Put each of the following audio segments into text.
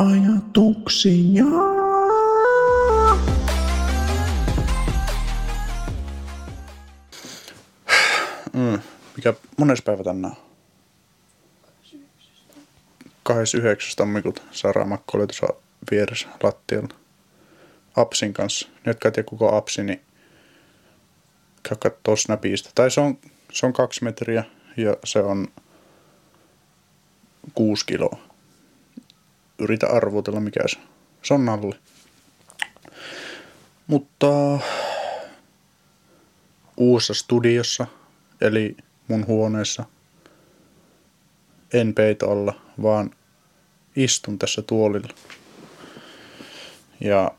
ajatuksia. Mm. Mikä mones päivä tänään? 29. tammikuuta Sara Makko oli tuossa vieressä lattialla Apsin kanssa. Ne, jotka ei tiedä kuka Apsi, niin käy kattoo Snapista. Tai se on, se on kaksi metriä ja se on kuusi kiloa. Yritä arvotella mikä se on. Nalle. Mutta uudessa studiossa, eli mun huoneessa, en peito alla, vaan istun tässä tuolilla. Ja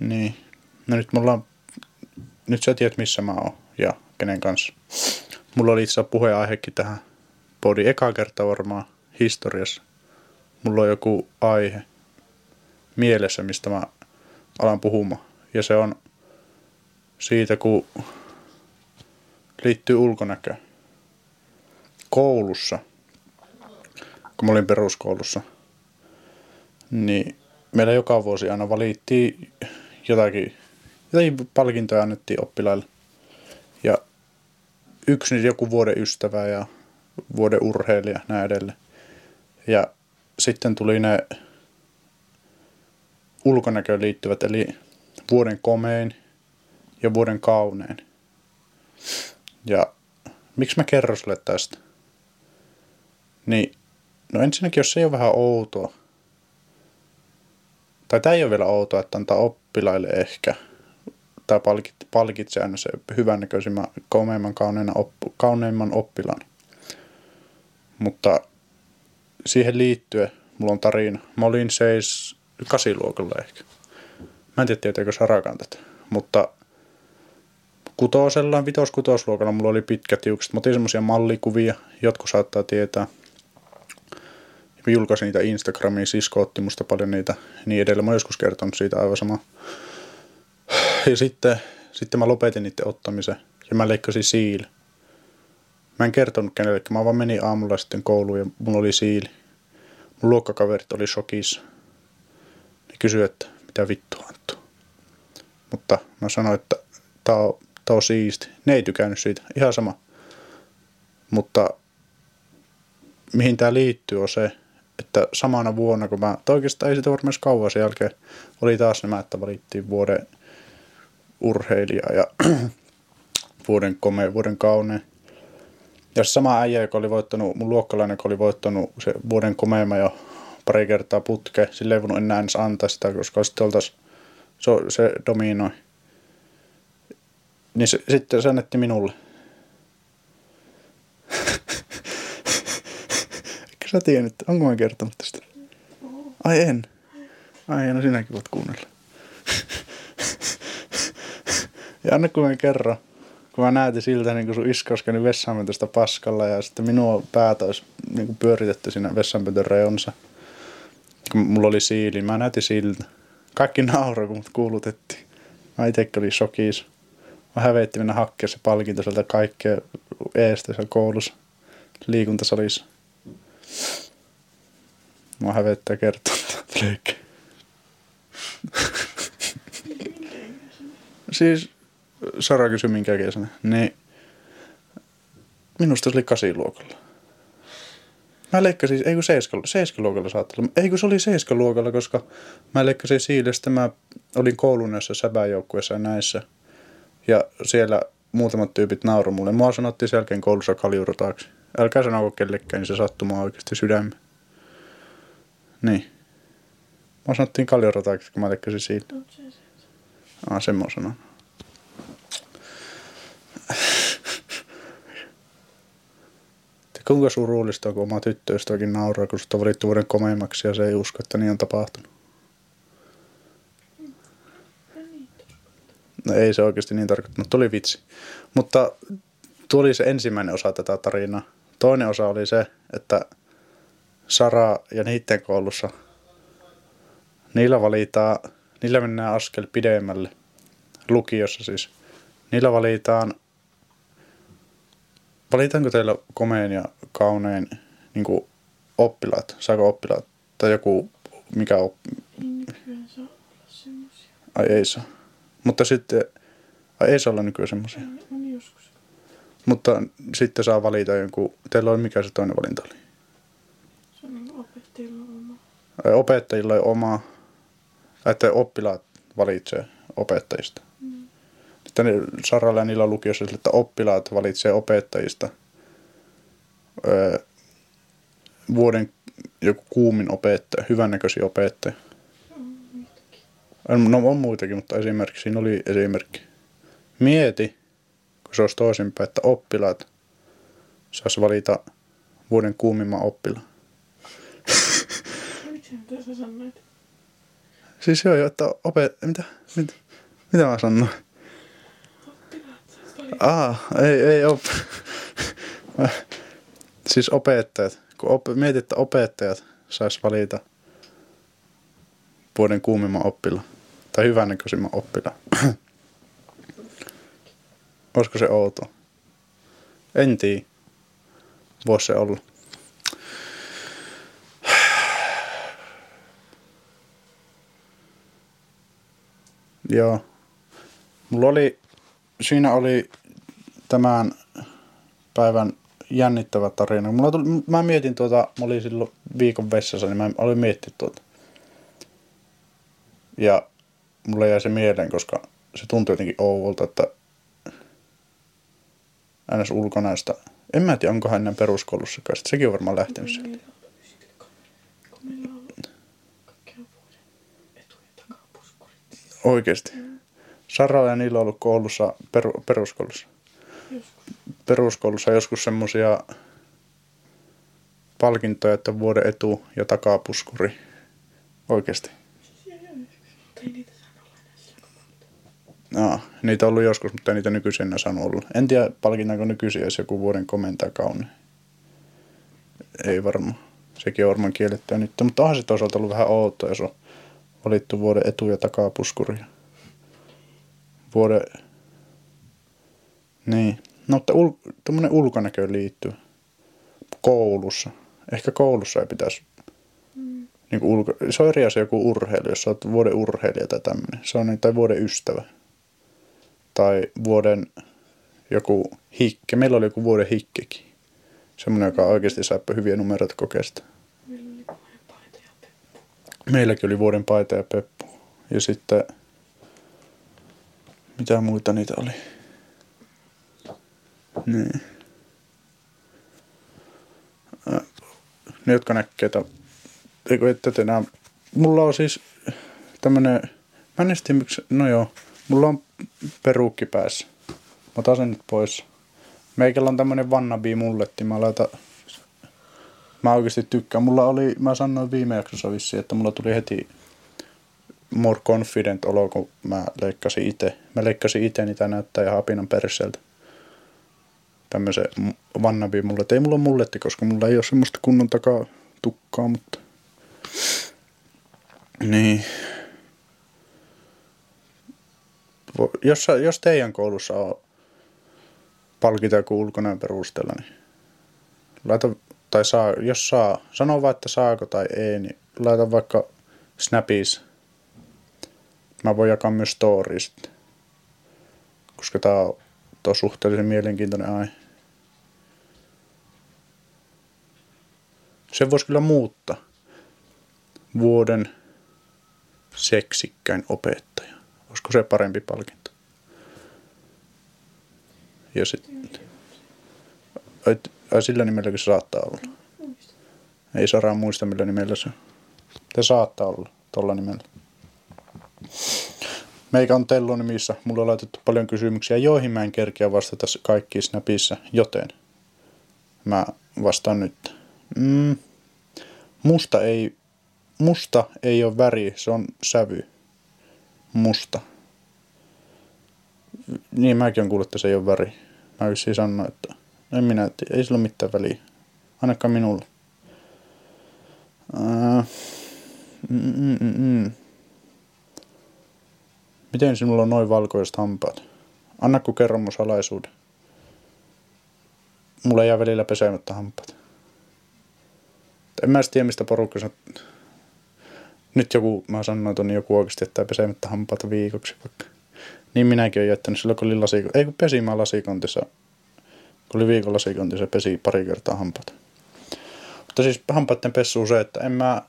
niin, no nyt mulla on, nyt sä tiedät missä mä oon ja kenen kanssa. Mulla oli itse asiassa puheenaihekin tähän podi eka kerta varmaan historiassa. Mulla on joku aihe mielessä, mistä mä alan puhumaan. Ja se on siitä, kun liittyy ulkonäköön. Koulussa, kun mä olin peruskoulussa, niin meillä joka vuosi aina valittiin jotakin, jotakin palkintoja annettiin oppilaille. Ja yksi niin joku vuoden ystävä ja vuoden urheilija näin edelleen. Ja sitten tuli ne ulkonäköön liittyvät, eli vuoden komein ja vuoden kaunein. Ja miksi mä kerron sulle tästä? Niin, no ensinnäkin, jos se ei ole vähän outoa, tai tämä ei ole vielä outoa, että antaa oppilaille ehkä, tai palkit, palkitsee aina se hyvännäköisimmän, komeimman, kauneimman, kauneimman oppilaan. Mutta siihen liittyen mulla on tarina. Mä olin seis kasiluokalla ehkä. Mä en tiedä, tietääkö Sarakaan tätä. Mutta kutosella, vitos-kutosluokalla mulla oli pitkät tiukset. Mä otin semmosia mallikuvia, jotkut saattaa tietää. Mä julkaisin niitä Instagramiin, sisko otti musta paljon niitä niin edelleen. Mä joskus kertonut siitä aivan sama. Ja sitten, sitten mä lopetin niiden ottamisen ja mä leikkasin siili. Mä en kertonut kenellekään, mä vaan menin aamulla sitten kouluun ja mulla oli siili. Mun luokkakaverit oli shokissa. Ne kysyi, että mitä vittua Anttu. Mutta mä sanoin, että tää on, tää on siisti. Ne ei tykännyt siitä, ihan sama. Mutta mihin tää liittyy on se, että samana vuonna, kun mä, tai oikeastaan ei sitä varmaan kauan sen jälkeen, oli taas nämä, että valittiin vuoden urheilija ja vuoden komea, vuoden kauneen. Ja se sama äijä, joka oli voittanut, mun luokkalainen, joka oli voittanut se vuoden komeima jo pari kertaa putke, sille ei voinut enää edes antaa sitä, koska sitten oltaisiin, se, se dominoi. Niin se, sitten se annetti minulle. Eikö sä tiennyt, onko mä kertonut tästä? Ai en. Ai no sinäkin voit kuunnella. ja anna kun mä kerron kun mä näytin siltä, niin kun sun iska olisi käynyt vessanpöntöstä paskalla ja sitten minua päätä olisi niin kuin pyöritetty siinä vessanpöntön reunassa. Kun mulla oli siili, mä näytin siltä. Kaikki nauroi, kun mut kuulutettiin. Mä itsekin olin shokis. Mä hävetti mennä hakkea se palkinto sieltä kaikkea eestä siellä koulussa, liikuntasalissa. Mä hävettää kertoa siis Sara kysyi minkä kesänä, niin minusta se oli kasiluokalla. Mä leikkasin, ei kun seiska, seiskaluokalla saattaa olla. Ei kun se oli seiskaluokalla, koska mä leikkasin siilestä. Mä olin koulun näissä säbäjoukkueessa ja näissä. Ja siellä muutamat tyypit nauroi mulle. Mua sanottiin sen jälkeen koulussa kaljurotaaksi. Älkää sanoko kellekään, niin se sattumaa oikeasti sydämme. Niin. Mua sanottiin kaljurotaaksi, kun mä leikkasin siitä. Ah, sen mä sanon. Kuinka surullista on, kun oma tyttöystäväkin nauraa, kun sitä on valittu vuoden komeimmaksi ja se ei usko, että niin on tapahtunut. No ei se oikeasti niin tarkoittanut, tuli vitsi. Mutta tuli se ensimmäinen osa tätä tarinaa. Toinen osa oli se, että Sara ja niiden koulussa, niillä valitaan, niillä mennään askel pidemmälle, lukiossa siis. Niillä valitaan valitaanko teillä komein ja kaunein niin kuin oppilaat, saako oppilaat tai joku mikä on, semmosia. ai ei saa. Mutta sitten, ai ei saa olla nykyään semmoisia. On, on joskus. Mutta sitten saa valita jonkun, teillä on mikä se toinen valinta oli? Se on niin opettajilla oma. Ai, Opettajilla on oma, että oppilaat valitsee opettajista. Sitten Saralla ja niillä lukiossa sille, että oppilaat valitsee opettajista öö, vuoden joku kuumin opettaja, hyvännäköisiä opettaja. No on muitakin, mutta esimerkiksi siinä oli esimerkki. Mieti, kun se olisi toisinpäin, että oppilaat saisi valita vuoden kuumimman oppilaan. Miksi mitä sä sanoit? Siis joo, että opet... Mitä? Mitä, mitä mä sanoin? Aa, ei, ei op... siis opettajat. Kun op... mietit, että opettajat sais valita vuoden kuumimman oppilaan. Tai hyvännäköisimmän oppilaan. Olisiko se outo? En tiedä. Voisi se olla. Joo. Mulla oli, siinä oli tämän päivän jännittävä tarina. Mulla tuli, mä mietin tuota, mä olin silloin viikon vessassa, niin mä olin miettinyt tuota. Ja mulle jäi se mieleen, koska se tuntui jotenkin ouvolta, että ns. ulkonäöstä. En mä tiedä, onkohan ennen peruskoulussakaan. Sitten sekin on varmaan lähtenyt sieltä. Oikeesti. Saralla ja niillä on ollut koulussa, peru, peruskoulussa. Peruskoulussa joskus semmosia palkintoja, että vuoden etu ja takapuskuri. Sillä No, niitä on ollut joskus, mutta ei niitä nykyisin enää saanut olla. En tiedä, palkitaanko nykyisin, jos joku vuoden komentaja kauni. Ei varmaan. Sekin on varmaan kiellettyä nyt. Mutta onhan se toisaalta ollut vähän outoa, jos on valittu vuoden etu- ja takapuskuri. Vuoden... Niin. No, mutta ul... tuommoinen ulkonäköön liittyy. Koulussa. Ehkä koulussa ei pitäisi Mm. niin kuin ulko... Se on eri asia kuin urheilu, jos sä oot vuoden urheilija tai tämmöinen. Se on niin, tai vuoden ystävä. Tai vuoden joku hikke. Meillä oli joku vuoden hikkekin. Semmoinen, joka oikeasti sai hyviä numeroita kokeesta. Meilläkin oli vuoden paita ja peppu. Ja sitten... Mitä muita niitä oli? Niin. Ne, jotka näkee tämän... Eikö ette te enää... Mulla on siis tämmönen... Mä en miksi... No joo. Mulla on peruukki päässä. Mä otan sen nyt pois. Meikällä on tämmönen vannabi mulletti. Mä laitan Mä oikeasti tykkään. Mulla oli, mä sanoin viime jaksossa vissiin, että mulla tuli heti more confident olo, kun mä leikkasin itse. Mä leikkasin itse niitä näyttää ja hapinan perseeltä. Tämmöisen vannabi mulle. Ei mulla mulletti, koska mulla ei ole semmoista kunnon takaa tukkaa, mutta... Niin. Jos, jos teidän koulussa on palkita joku ulkonäön perusteella, niin laita, tai saa, jos saa, sano vaan, että saako tai ei, niin laita vaikka Snapis. Mä voin jakaa myös stories. Koska tää on, tää on suhteellisen mielenkiintoinen aihe. Se voisi kyllä muuttaa. Vuoden seksikkäin opettaja. Olisiko se parempi palkinto? Ja sitten... Ai, sillä nimelläkin se saattaa olla. Ei Sara muista millä nimellä se on. Se saattaa olla tuolla nimellä. Meikä on Tello nimissä. Mulla on laitettu paljon kysymyksiä, joihin mä en kerkeä vastata kaikki Snapissa, joten mä vastaan nyt. Mm, musta, ei, musta ei ole väri, se on sävy. Musta. Niin mäkin on kuullut, että se ei ole väri. Mä vissiin sanoa, että en minä tiedä, ei sillä ole mitään väliä. Ainakaan minulla. Ää, mm, mm, mm, mm. Miten sinulla on noin valkoiset hampaat? Anna kun kerron mun salaisuuden. Mulla jää välillä pesemättä hampaat. En mä tiedä, mistä porukka nyt joku, mä sanoin tuonne joku oikeasti jättää pesemättä hampaita viikoksi vaikka. Niin minäkin olen jättänyt silloin, kun oli lasiko, ei kun pesimään lasikontissa, kun oli viikon lasikontissa, pesi pari kertaa hampaita. Mutta siis hampaiden pessu se, että en mä,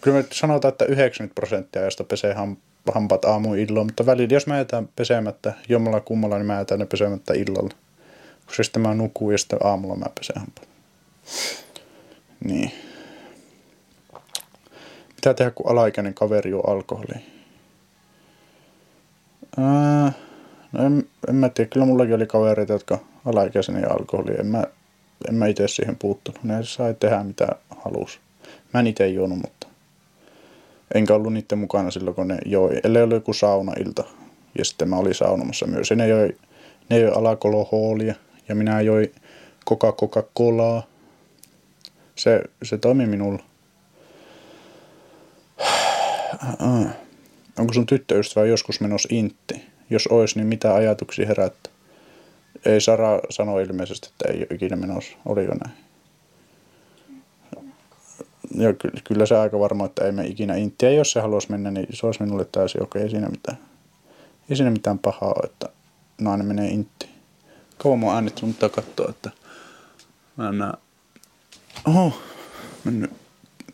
kyllä me sanotaan, että 90 prosenttia ajasta pesee hampaat aamu illalla, mutta välillä, jos mä jätän pesemättä jommalla kummalla, niin mä jätän ne pesemättä illalla. Koska sitten mä nukuu ja sitten aamulla mä pesen hampaat. Niin. Mitä tehdä, kun alaikäinen kaveri on alkoholi? Ää, no en, en mä tiedä, kyllä mullakin oli kavereita, jotka alaikäisenä ja alkoholi. En mä, en mä itse siihen puuttunut. Ne sai tehdä mitä halusi. Mä en itse juonut, mutta enkä ollut niiden mukana silloin, kun ne joi. Ellei ollut joku saunailta. Ja sitten mä olin saunomassa myös. Ja ne joi, ne joi alakolohoolia ja minä joi Coca-Coca-Colaa. Se, se toimi minulla. Onko sun tyttöystävä joskus menossa intti? Jos ois, niin mitä ajatuksia herättää? Ei Sara sano ilmeisesti, että ei ole ikinä menossa. Oli jo näin. Ja kyllä, kyllä se aika varma, että ei me ikinä intti. Ja jos se haluaisi mennä, niin se olisi minulle täysin okei. Okay, ei siinä mitään, ei siinä mitään pahaa ole, että nainen menee intti. Kauan mä oon äänitty, mutta katsoa, että mä en näe. Oho, mennyt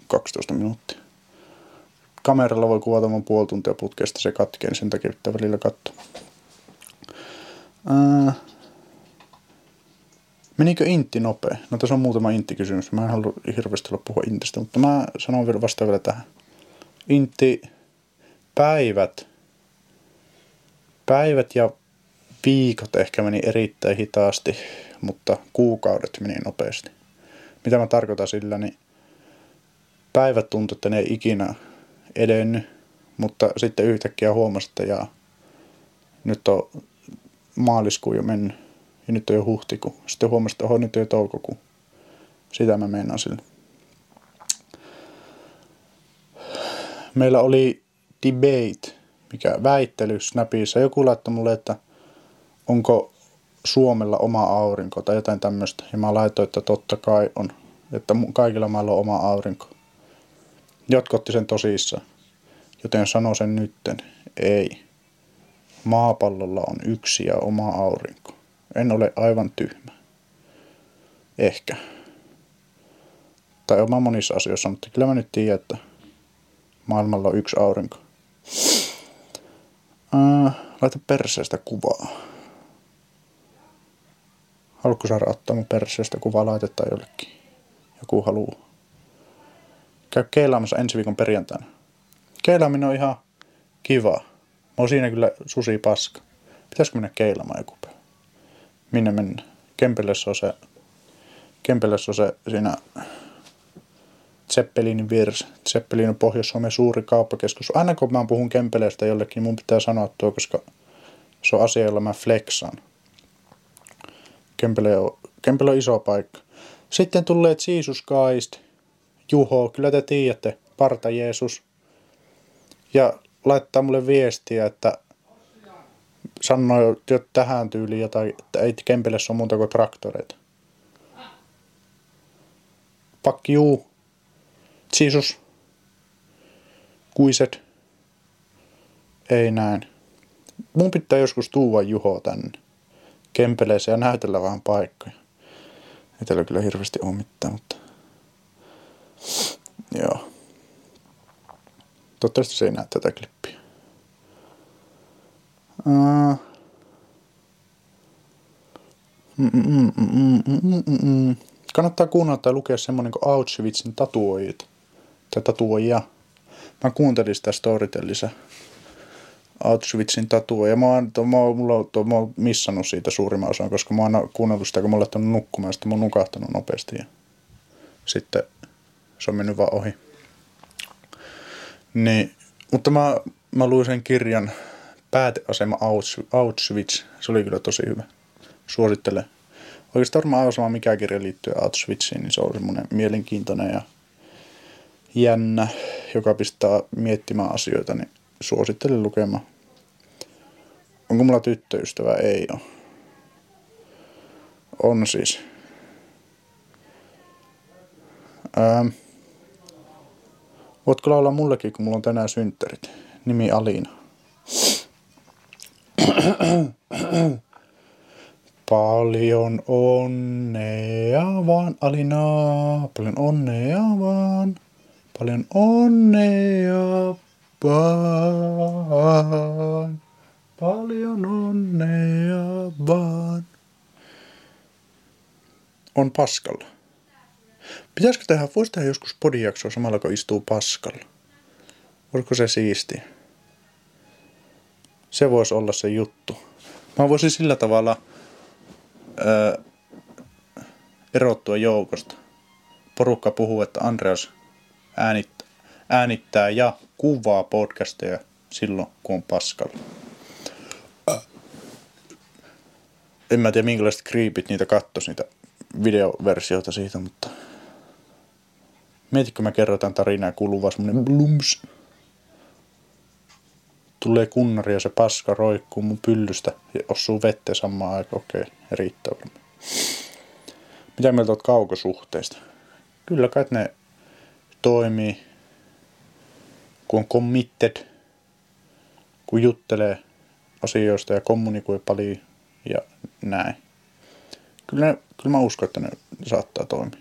12 minuuttia kameralla voi kuvata mun puoli tuntia putkesta, se katkee, niin sen takia pitää välillä katsoa. Ää, menikö intti nopea? No tässä on muutama intti-kysymys. Mä en halua hirveästi olla puhua intistä, mutta mä sanon vielä vasta vielä tähän. Intti päivät. Päivät ja viikot ehkä meni erittäin hitaasti, mutta kuukaudet meni nopeasti. Mitä mä tarkoitan sillä, niin päivät tuntuu, että ne ei ikinä edennyt, mutta sitten yhtäkkiä huomasi, että jaa, nyt on maaliskuu jo mennyt ja nyt on jo huhtikuu. Sitten huomasi, että oho, nyt on jo toukokuu. Sitä mä meinaan sillä. Meillä oli debate, mikä väittely Snapissa. Joku laittoi mulle, että onko Suomella oma aurinko tai jotain tämmöistä. Ja mä laitoin, että totta kai on. Että kaikilla mailla on oma aurinko. Jotkut otti sen tosissaan. Joten sano sen nytten. Ei. Maapallolla on yksi ja oma aurinko. En ole aivan tyhmä. Ehkä. Tai oma monissa asioissa, mutta kyllä mä nyt tiedän, että maailmalla on yksi aurinko. Ää, laita perseestä kuvaa. Haluatko saada ottaa mun perseestä kuvaa laitetta jollekin? Joku haluaa. Käy keilaamassa ensi viikon perjantaina. Keilaaminen on ihan kiva. Mä oon siinä kyllä susi paska. Pitäisikö mennä keilaamaan joku päivä? Minne mennä? Kempelessä on se, Kempelessä on se siinä Zeppelinin vieressä. Zeppelin on Pohjois-Suomen suuri kauppakeskus. Aina kun mä puhun Kempeleestä jollekin, niin mun pitää sanoa tuo, koska se on asia, jolla mä flexan. Kempele on, Kempele on iso paikka. Sitten tulee Jesus Christ – Juho, kyllä te tiedätte, Parta Jeesus. Ja laittaa mulle viestiä, että sanoi jo tähän tyyliin jotain, että ei Kempelessä ole muuta kuin traktoreita. Pakki juu. Jesus. Kuiset. Ei näin. Mun pitää joskus tuua Juho tänne Kempeleeseen ja näytellä vähän paikkoja. Ei teillä kyllä hirveästi ole mitään, mutta Joo. Toivottavasti se ei näe tätä klippiä. Kannattaa kuunnella tai lukea semmonen kuin Auschwitzin tatuoijat. Tai tatuoija. Mä kuuntelin sitä Storytellissa. Auschwitzin tatuoja. Mä oon, to, mä, oon, mulla on, to, mä oon missannut siitä suurimman osan, koska mä oon kuunnellut sitä, kun mä oon nukkumaan, ja sitten mä oon nukahtanut nopeasti. Ja sitten se on mennyt vaan ohi. Niin, mutta mä, mä luin sen kirjan Pääteasema Auschwitz. Se oli kyllä tosi hyvä. Suosittelen. Oikeastaan varmaan aivan sama mikä kirja liittyy Auschwitziin, niin se on semmoinen mielenkiintoinen ja jännä, joka pistää miettimään asioita, niin suosittelen lukemaan. Onko mulla tyttöystävä? Ei ole. On siis. Ähm, Voitko laulaa mullekin, kun mulla on tänään synttärit? Nimi Alina. Paljon onnea vaan, Alina, paljon onnea vaan, paljon onnea vaan, paljon onnea vaan. On paskalla. Pitäisikö tehdä, voisi tehdä joskus podijaksoa samalla kun istuu paskalla? Voisiko se siistiä? Se voisi olla se juttu. Mä voisin sillä tavalla öö, erottua joukosta. Porukka puhuu, että Andreas äänittää, äänittää ja kuvaa podcasteja silloin, kun on paskalla. En mä tiedä, minkälaiset kriipit niitä kattos, niitä videoversioita siitä, mutta mietitkö mä kerron tämän tarinaa ja kuuluu vaan semmonen blums. Tulee kunnari ja se paska roikkuu mun pyllystä ja osuu vetteen samaan aikaan. Okei, okay, riittää varmaan. Mitä mieltä oot kaukosuhteista? Kyllä kai ne toimii, kun on committed, kun juttelee asioista ja kommunikoi paljon ja näin. Kyllä, ne, kyllä mä uskon, että ne saattaa toimia.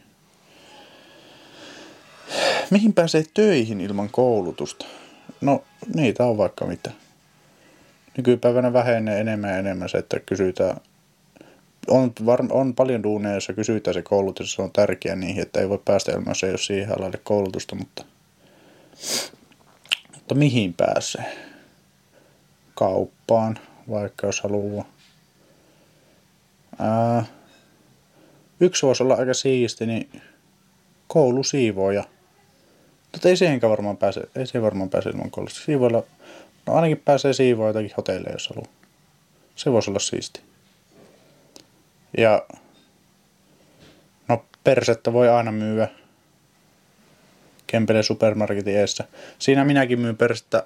Mihin pääsee töihin ilman koulutusta? No, niitä on vaikka mitä. Nykypäivänä vähenee enemmän ja enemmän se, että kysytään. On, var, on paljon duuneja, joissa kysytään se koulutus, se on tärkeä niihin, että ei voi päästä ilman, jos ei ole siihen alalle koulutusta, mutta, mutta mihin pääsee? Kauppaan, vaikka jos haluaa. Ää, yksi voisi olla aika siisti, niin koulusiivoja. Mutta ei siihenkään varmaan pääse, ei siihen varmaan pääse ilman koulutusta. Siivoilla, no ainakin pääsee siivoa jotakin hotelleja, jos haluaa. Se voisi olla siisti. Ja no persettä voi aina myyä Kempele supermarketin eessä. Siinä minäkin myyn persettä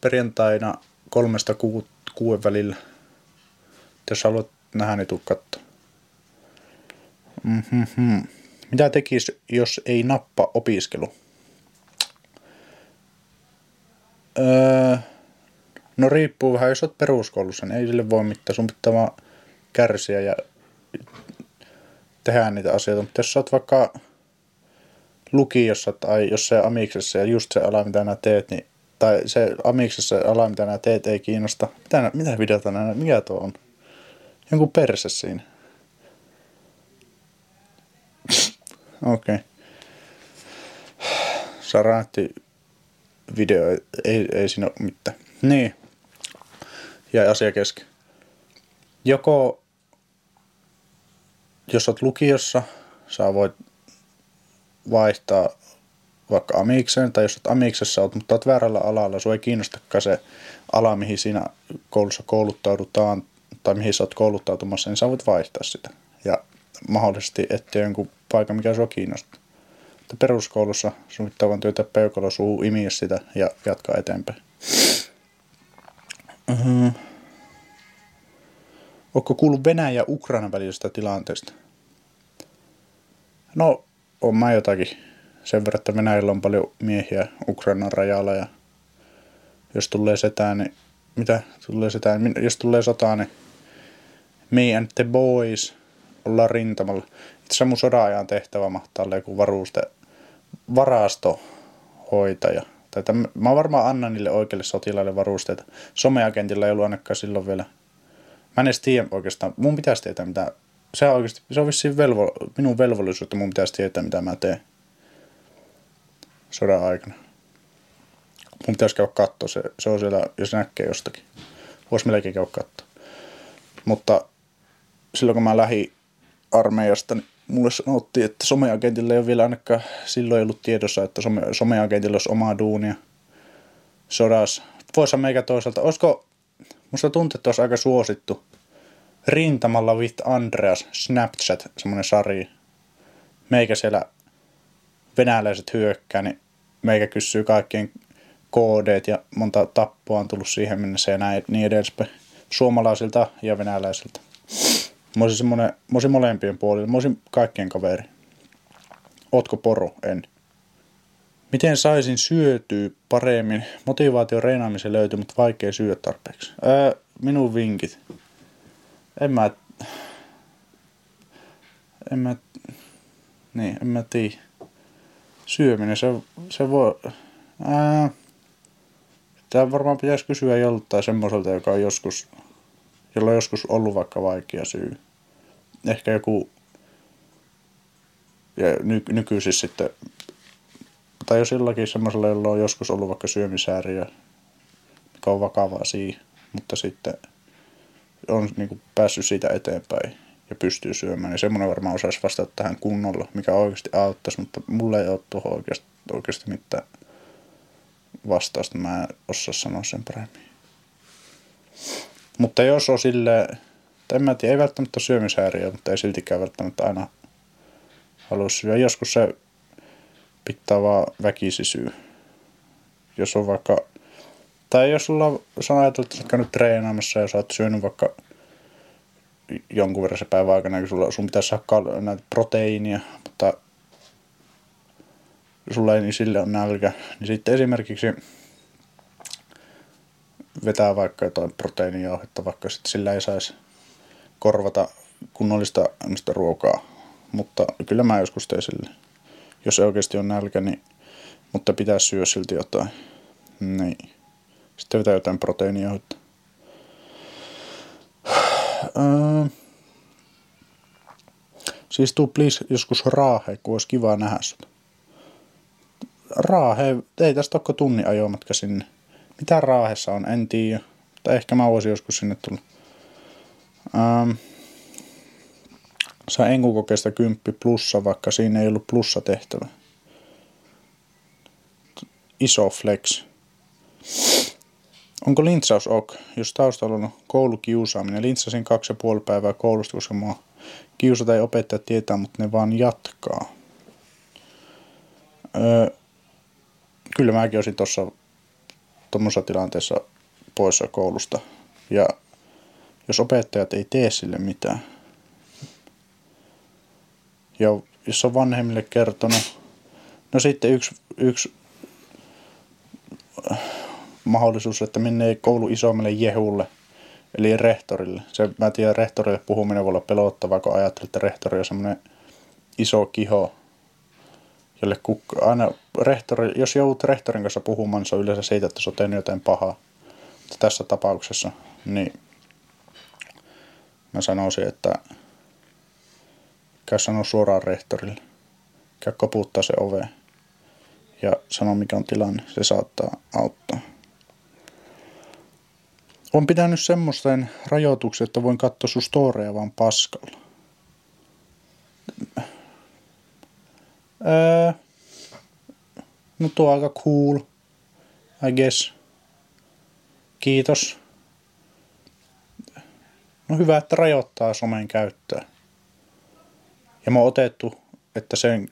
perjantaina kolmesta ku, kuuden välillä. Jos haluat nähdä, niin tuu katsoa. Mm-hmm. Mitä tekisi, jos ei nappa opiskelu? Öö, no riippuu vähän, jos olet peruskoulussa, niin ei sille voi mitään. Sun pitää vaan kärsiä ja tehdä niitä asioita. Mutta jos olet vaikka lukiossa tai jossain amiksessa ja just se ala, mitä nää teet, niin, tai se amiksessa ala, mitä nää teet, ei kiinnosta. Mitä, mitä videota nää, mikä tuo on? Jonkun perse siinä. Okei. Okay. Sarahti video, ei, ei siinä ole mitään. Niin. Ja asia kesken. Joko, jos olet lukiossa, sä voit vaihtaa vaikka amikseen, tai jos olet amiksessa, olet, mutta olet väärällä alalla, sinua ei kiinnostakaan se ala, mihin siinä koulussa kouluttaudutaan, tai mihin sä oot kouluttautumassa, niin sä voit vaihtaa sitä. Ja mahdollisesti etsiä jonkun paikan, mikä sinua kiinnostaa. Mutta peruskoulussa sun pitää työtä peukalo suu imiä sitä ja jatkaa eteenpäin. Uh-huh. Onko kuullut Venäjä ja Ukrainan välisestä tilanteesta? No, on mä jotakin. Sen verran, että Venäjällä on paljon miehiä Ukrainan rajalla ja jos tulee setään, niin mitä tulee setään, jos tulee sotaa, niin me and the boys ollaan rintamalla. Itse mun sodan tehtävä mahtaa olla joku varuste, varastohoitaja. Tai tämän, mä varmaan annan niille oikeille sotilaille varusteita. Someagentilla ei ollut ainakaan silloin vielä. Mä en edes tiedä oikeastaan. Mun pitäisi tietää, mitä... Se on oikeasti, se on vissiin velvo, minun velvollisuus, että mun pitäisi tietää, mitä mä teen sodan aikana. Mun pitäisi käydä katsoa, se, se on siellä, jos näkee jostakin. Voisi melkein käydä katsoa. Mutta silloin kun mä lähdin armeijasta, niin mulle sanottiin, että someagentilla ei ole vielä ainakaan silloin ollut tiedossa, että some, someagentilla olisi omaa duunia sodassa. Voisi meikä toisaalta, olisiko, musta tuntuu, että olisi aika suosittu Rintamalla with Andreas Snapchat, semmoinen sarja. Meikä siellä venäläiset hyökkää, niin meikä kysyy kaikkien koodeet ja monta tappoa on tullut siihen mennessä ja näin, niin edespäin. Suomalaisilta ja venäläisiltä. Mä olisin, semmonen, mä olisin molempien puolilla. Mä olisin kaikkien kaveri. Ootko poro? En. Miten saisin syötyä paremmin? Motivaatio reenaamiseen löytyy, mutta vaikea syödä tarpeeksi. Öö, minun vinkit. En mä... En mä... Niin, en mä tiedä. Syöminen, se, se voi... Ää, Tämä varmaan pitäisi kysyä joltain semmoiselta, joka on joskus, jolla on joskus ollut vaikka vaikea syy. Ehkä joku, ja ny, nykyisin sitten, tai jos jollakin semmoisella, jolla on joskus ollut vaikka syömisääriä, mikä on vakavaa siihen, mutta sitten on niin kuin päässyt siitä eteenpäin ja pystyy syömään, niin semmoinen varmaan osaisi vastata tähän kunnolla, mikä oikeasti auttaisi, mutta mulle ei ole tuohon oikeasti, oikeasti mitään vastausta, mä en osaa sanoa sen paremmin. Mutta jos on sille, en mä tiedä, ei välttämättä syömishäiriö, mutta ei siltikään välttämättä aina halua syödä. Joskus se pitää vaan väkisi syy. Jos on vaikka, tai jos sulla on ajateltu, että oot käynyt treenaamassa ja sä oot syönyt vaikka jonkun verran se päivän aikana, kun sulla, sun pitäisi saada näitä proteiinia, mutta sulla ei niin sille on nälkä, niin sitten esimerkiksi vetää vaikka jotain proteiinijauhetta, vaikka sitten sillä ei saisi korvata kunnollista ruokaa. Mutta kyllä mä joskus teen sille. Jos oikeasti on nälkä, niin, mutta pitää syödä silti jotain. Niin. Sitten vetää jotain proteiinijauhetta. Öö. Siis tuu please joskus raahe, kun olisi kiva nähdä sut. Raahe, ei tästä ole tunnin ajomatka sinne. Mitä Raahessa on, en tiedä. Tai ehkä mä voisin joskus sinne tulla. Ähm, saa enkukokeesta kymppi plussa, vaikka siinä ei ollut plussa tehtävä. Iso flex. Onko lintsaus ok, jos taustalla on koulukiusaaminen? Lintsasin kaksi ja puoli päivää koulusta, koska mua kiusata ei opettaja tietää, mutta ne vaan jatkaa. Öö, kyllä mäkin olisin tuossa tuommoisessa tilanteessa poissa koulusta. Ja jos opettajat ei tee sille mitään. Ja jos on vanhemmille kertonut, no sitten yksi, yksi mahdollisuus, että menee koulu isommalle jehulle, eli rehtorille. Se, mä tiedän, rehtorille puhuminen voi olla pelottavaa, kun ajattelee, että rehtori on semmoinen iso kiho, jolle kukka, aina rehtori, jos joudut rehtorin kanssa puhumaan, niin se on yleensä siitä, että se on tehnyt jotain pahaa. Mutta tässä tapauksessa, niin mä sanoisin, että käy sanoa suoraan rehtorille. Käy koputtaa se ove ja sano mikä on tilanne. Se saattaa auttaa. On pitänyt semmoisten rajoituksia, että voin katsoa sun storeja vaan paskalla. Öö, no tuo on aika cool, I guess. Kiitos. No hyvä, että rajoittaa somen käyttöä. Ja mä oon otettu, että sen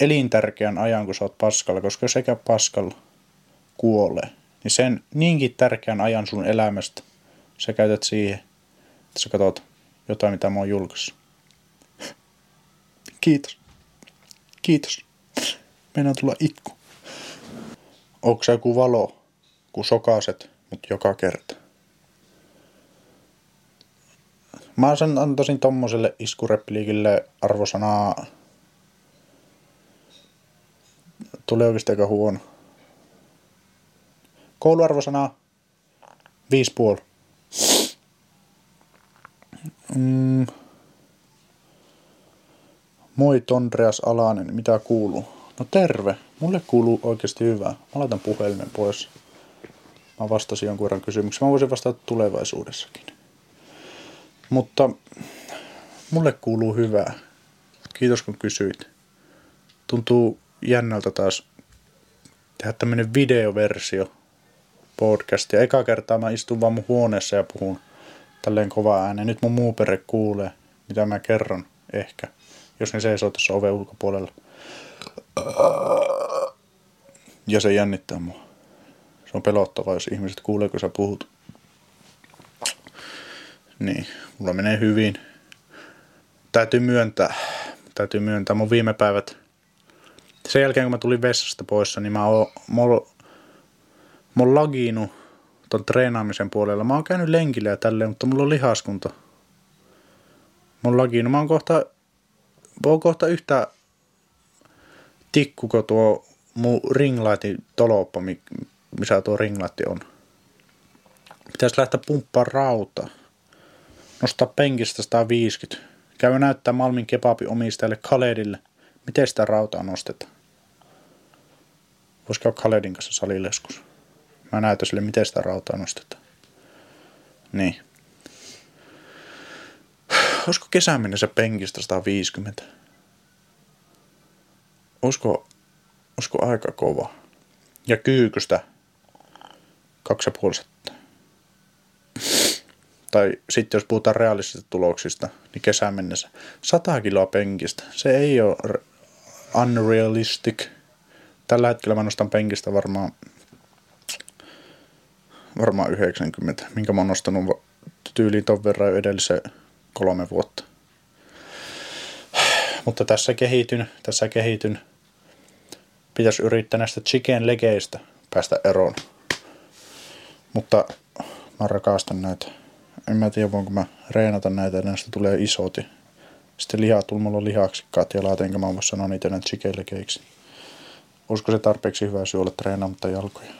elintärkeän ajan, kun sä oot paskalla, koska sekä paskalla kuolee, niin sen niinkin tärkeän ajan sun elämästä sä käytät siihen, että sä katsot jotain, mitä mä oon julkaissut. Kiitos. Kiitos. Meidän tulla itku. Onko se joku valo, kun sokaset, mutta joka kerta? Mä sen antaisin tommoselle iskurepliikille arvosanaa. Tulee oikeasti aika huono. Kouluarvosana 5,5. Mm. Moi Tondreas Alanen, mitä kuuluu? No terve, mulle kuuluu oikeasti hyvää. Mä laitan puhelimen pois. Mä vastasin jonkun verran kysymyksiä. Mä voisin vastata tulevaisuudessakin. Mutta mulle kuuluu hyvää. Kiitos kun kysyit. Tuntuu jännältä taas tehdä tämmönen videoversio podcastia. Eka kertaa mä istun vaan mun huoneessa ja puhun tälleen kovaa ääneen. Nyt mun muu perhe kuulee, mitä mä kerron ehkä jos ne seisoo tuossa oven ulkopuolella. Ja se jännittää mua. Se on pelottavaa, jos ihmiset kuulee, kun sä puhut. Niin, mulla menee hyvin. Täytyy myöntää, täytyy myöntää mun viime päivät sen jälkeen kun mä tulin vessasta pois, niin mä oon, mulla, mulla lagiinut ton treenaamisen puolella. Mä oon käynyt lenkillä ja tälleen, mutta mulla on lihaskunta. Mulla on lagiinut. Mä oon kohta, mä oon kohta yhtä tikkuko tuo mun ringlightin toloppa, missä tuo ringlightti on. Pitäisi lähteä pumppaa rautaa. Nostaa penkistä 150. Käy näyttää Malmin kebabin omistajalle Khaledille, miten sitä rautaa nostetaan. Voisi käydä Khaledin kanssa salille joskus. Mä näytän sille, miten sitä rautaa nostetaan. Niin. Olisiko kesän mennessä penkistä 150? Olisiko, olisiko aika kova? Ja kyykystä 2,5 tai sitten jos puhutaan realistisista tuloksista, niin kesän mennessä 100 kiloa penkistä. Se ei ole unrealistic. Tällä hetkellä mä nostan penkistä varmaan varmaan 90, minkä mä oon nostanut tyyliin ton verran edellisen kolme vuotta. Mutta tässä kehityn, tässä kehityn. Pitäisi yrittää näistä chicken legeistä päästä eroon. Mutta mä rakastan näitä en mä tiedä voinko mä reenata näitä näistä tulee isot. Ja sitten mulla on lihaksikkaat ja enkä mä voi sanoa niitä näitä keiksi. Olisiko se tarpeeksi hyvä syy olla treenaamatta jalkoja?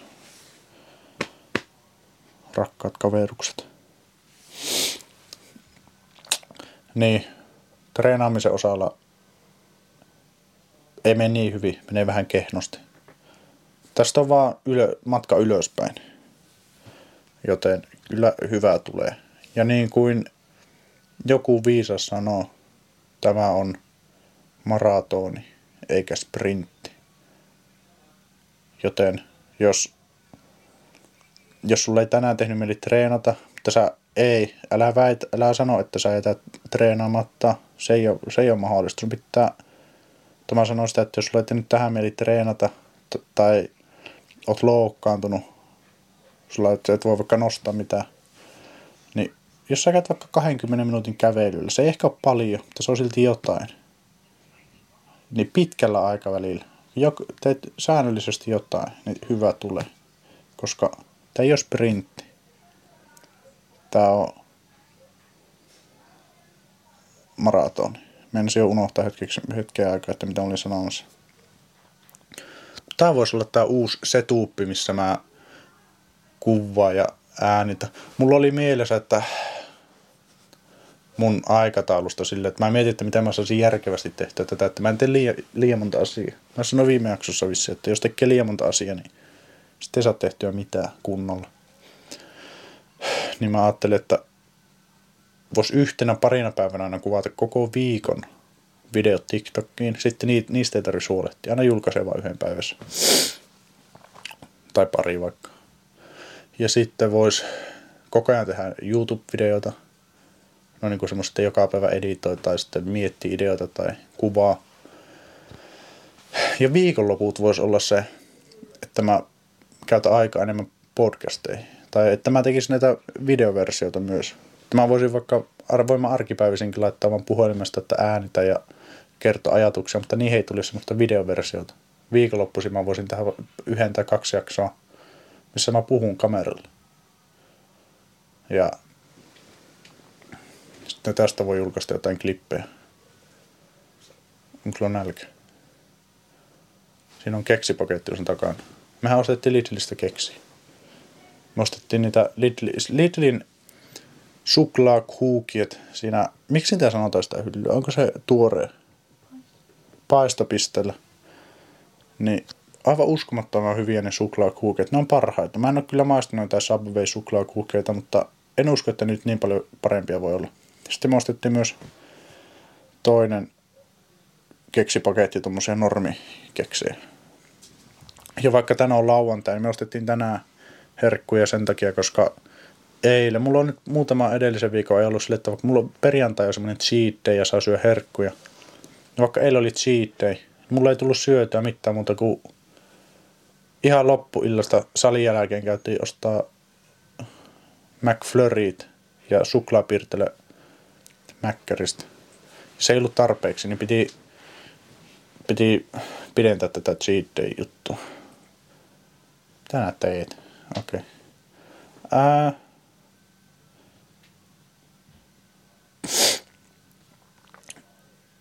Rakkaat kaverukset. Niin, treenaamisen osalla ei mene niin hyvin, menee vähän kehnosti. Tästä on vaan ylö, matka ylöspäin, joten kyllä hyvää tulee. Ja niin kuin joku viisas sanoo, tämä on maratoni eikä sprintti. Joten jos, jos sulla ei tänään tehnyt mieli treenata, mutta sä ei, älä, väit, älä sano, että sä jätät treenaamatta. Se ei ole, se ei ole mahdollista. Sun pitää, mä sanon sitä, että jos sulla ei tehnyt tähän mieli treenata t- tai oot loukkaantunut, sulla et voi vaikka nostaa mitään, niin jos sä käyt vaikka 20 minuutin kävelyllä, se ei ehkä ole paljon, mutta se on silti jotain. Niin pitkällä aikavälillä, jok, teet säännöllisesti jotain, niin hyvä tulee. Koska tämä ei ole sprintti. Tämä on maratoni. Menisin jo unohtaa hetkeksi, hetken aikaa, että mitä olin sanomassa. Tämä voisi olla tämä uusi setuuppi, missä mä kuvaan ja äänitä. Mulla oli mielessä, että mun aikataulusta sille, että mä mietin, että miten mä saisin järkevästi tehtyä tätä, että mä en tee liian, liian monta asiaa. Mä sanoin viime jaksossa vissi, että jos tekee liian monta asiaa, niin sitten ei saa tehtyä mitään kunnolla. Niin mä ajattelin, että voisi yhtenä parina päivänä aina kuvata koko viikon videot TikTokiin. Sitten niistä ei tarvitse huolehtia. Aina julkaisee vain yhden päivässä. Tai pari vaikka. Ja sitten voisi koko ajan tehdä YouTube-videoita – no niin kuin semmoista joka päivä editoi tai sitten miettii ideoita tai kuvaa. Ja viikonloput voisi olla se, että mä käytän aikaa enemmän podcasteihin. Tai että mä tekisin näitä videoversioita myös. Mä voisin vaikka, mä arkipäivisinkin laittaa vaan puhelimesta, että äänitä ja kertoa ajatuksia, mutta niihin ei tulisi semmoista videoversiota. Viikonloppuisin mä voisin tehdä yhden tai kaksi jaksoa, missä mä puhun kameralle. Ja sitten tästä voi julkaista jotain klippejä. Onko sulla nälkä? Siinä on keksipaketti sen takana. Mehän ostettiin Lidlistä keksi. Me ostettiin niitä Lidli, Lidlin suklaakuukiet siinä. Miksi sitä sanotaan sitä hyllyä? Onko se tuore? Paistopisteellä. Niin aivan uskomattoman hyviä ne suklaakuukeet. Ne on parhaita. Mä en ole kyllä maistanut jotain Subway suklaakuukeita, mutta en usko, että nyt niin paljon parempia voi olla. Sitten me ostettiin myös toinen keksipaketti, tuommoisia normikeksejä. Ja vaikka tänään on lauantai, niin me ostettiin tänään herkkuja sen takia, koska eilen, mulla on nyt muutama edellisen viikon ollut sille, että mulla on perjantai on semmoinen cheat day ja saa syödä herkkuja. Ja vaikka eilen oli cheat day, niin mulla ei tullut syötyä mitään muuta kuin ihan loppuillasta salin jälkeen käytiin ostaa McFlurryt ja suklaapirtelö mäkkäristä. Se ei ollut tarpeeksi, niin piti, piti, pidentää tätä cheat day juttua. Mitä nää teet? Okei. Okay. Ää...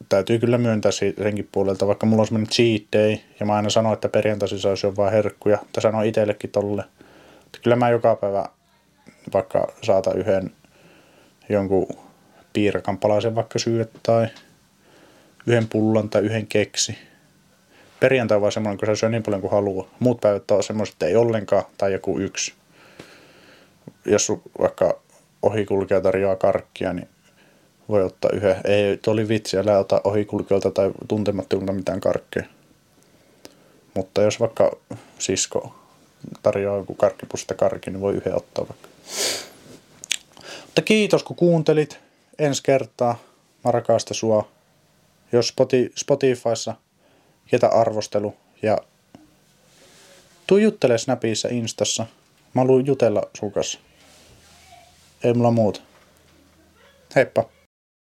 Täytyy kyllä myöntää senkin puolelta, vaikka mulla on semmonen cheat day, ja mä aina sanon, että perjantaisin saisi jo vaan herkkuja, tai sanon itsellekin tolle. Kyllä mä joka päivä vaikka saata yhden jonkun piirakan palasen vaikka syödä tai yhden pullan tai yhden keksi. Perjantai vaan semmoinen, kun se syö niin paljon kuin haluaa. Muut päivät on semmoiset, että ei ollenkaan tai joku yksi. Jos vaikka ohikulkija tarjoaa karkkia, niin voi ottaa yhden. Ei, tuo oli vitsi, älä ota ohikulkijoilta tai tuntemattomilta mitään karkkeja. Mutta jos vaikka sisko tarjoaa joku karkkipusta karkki, niin voi yhden ottaa vaikka. Mutta kiitos kun kuuntelit. Ensi kertaa. Mä rakastan sua. Jos Spotifyssa jätä arvostelu ja tuu juttele Snapissa, Instassa. Mä haluan jutella sun kanssa. Ei mulla muuta. Heippa.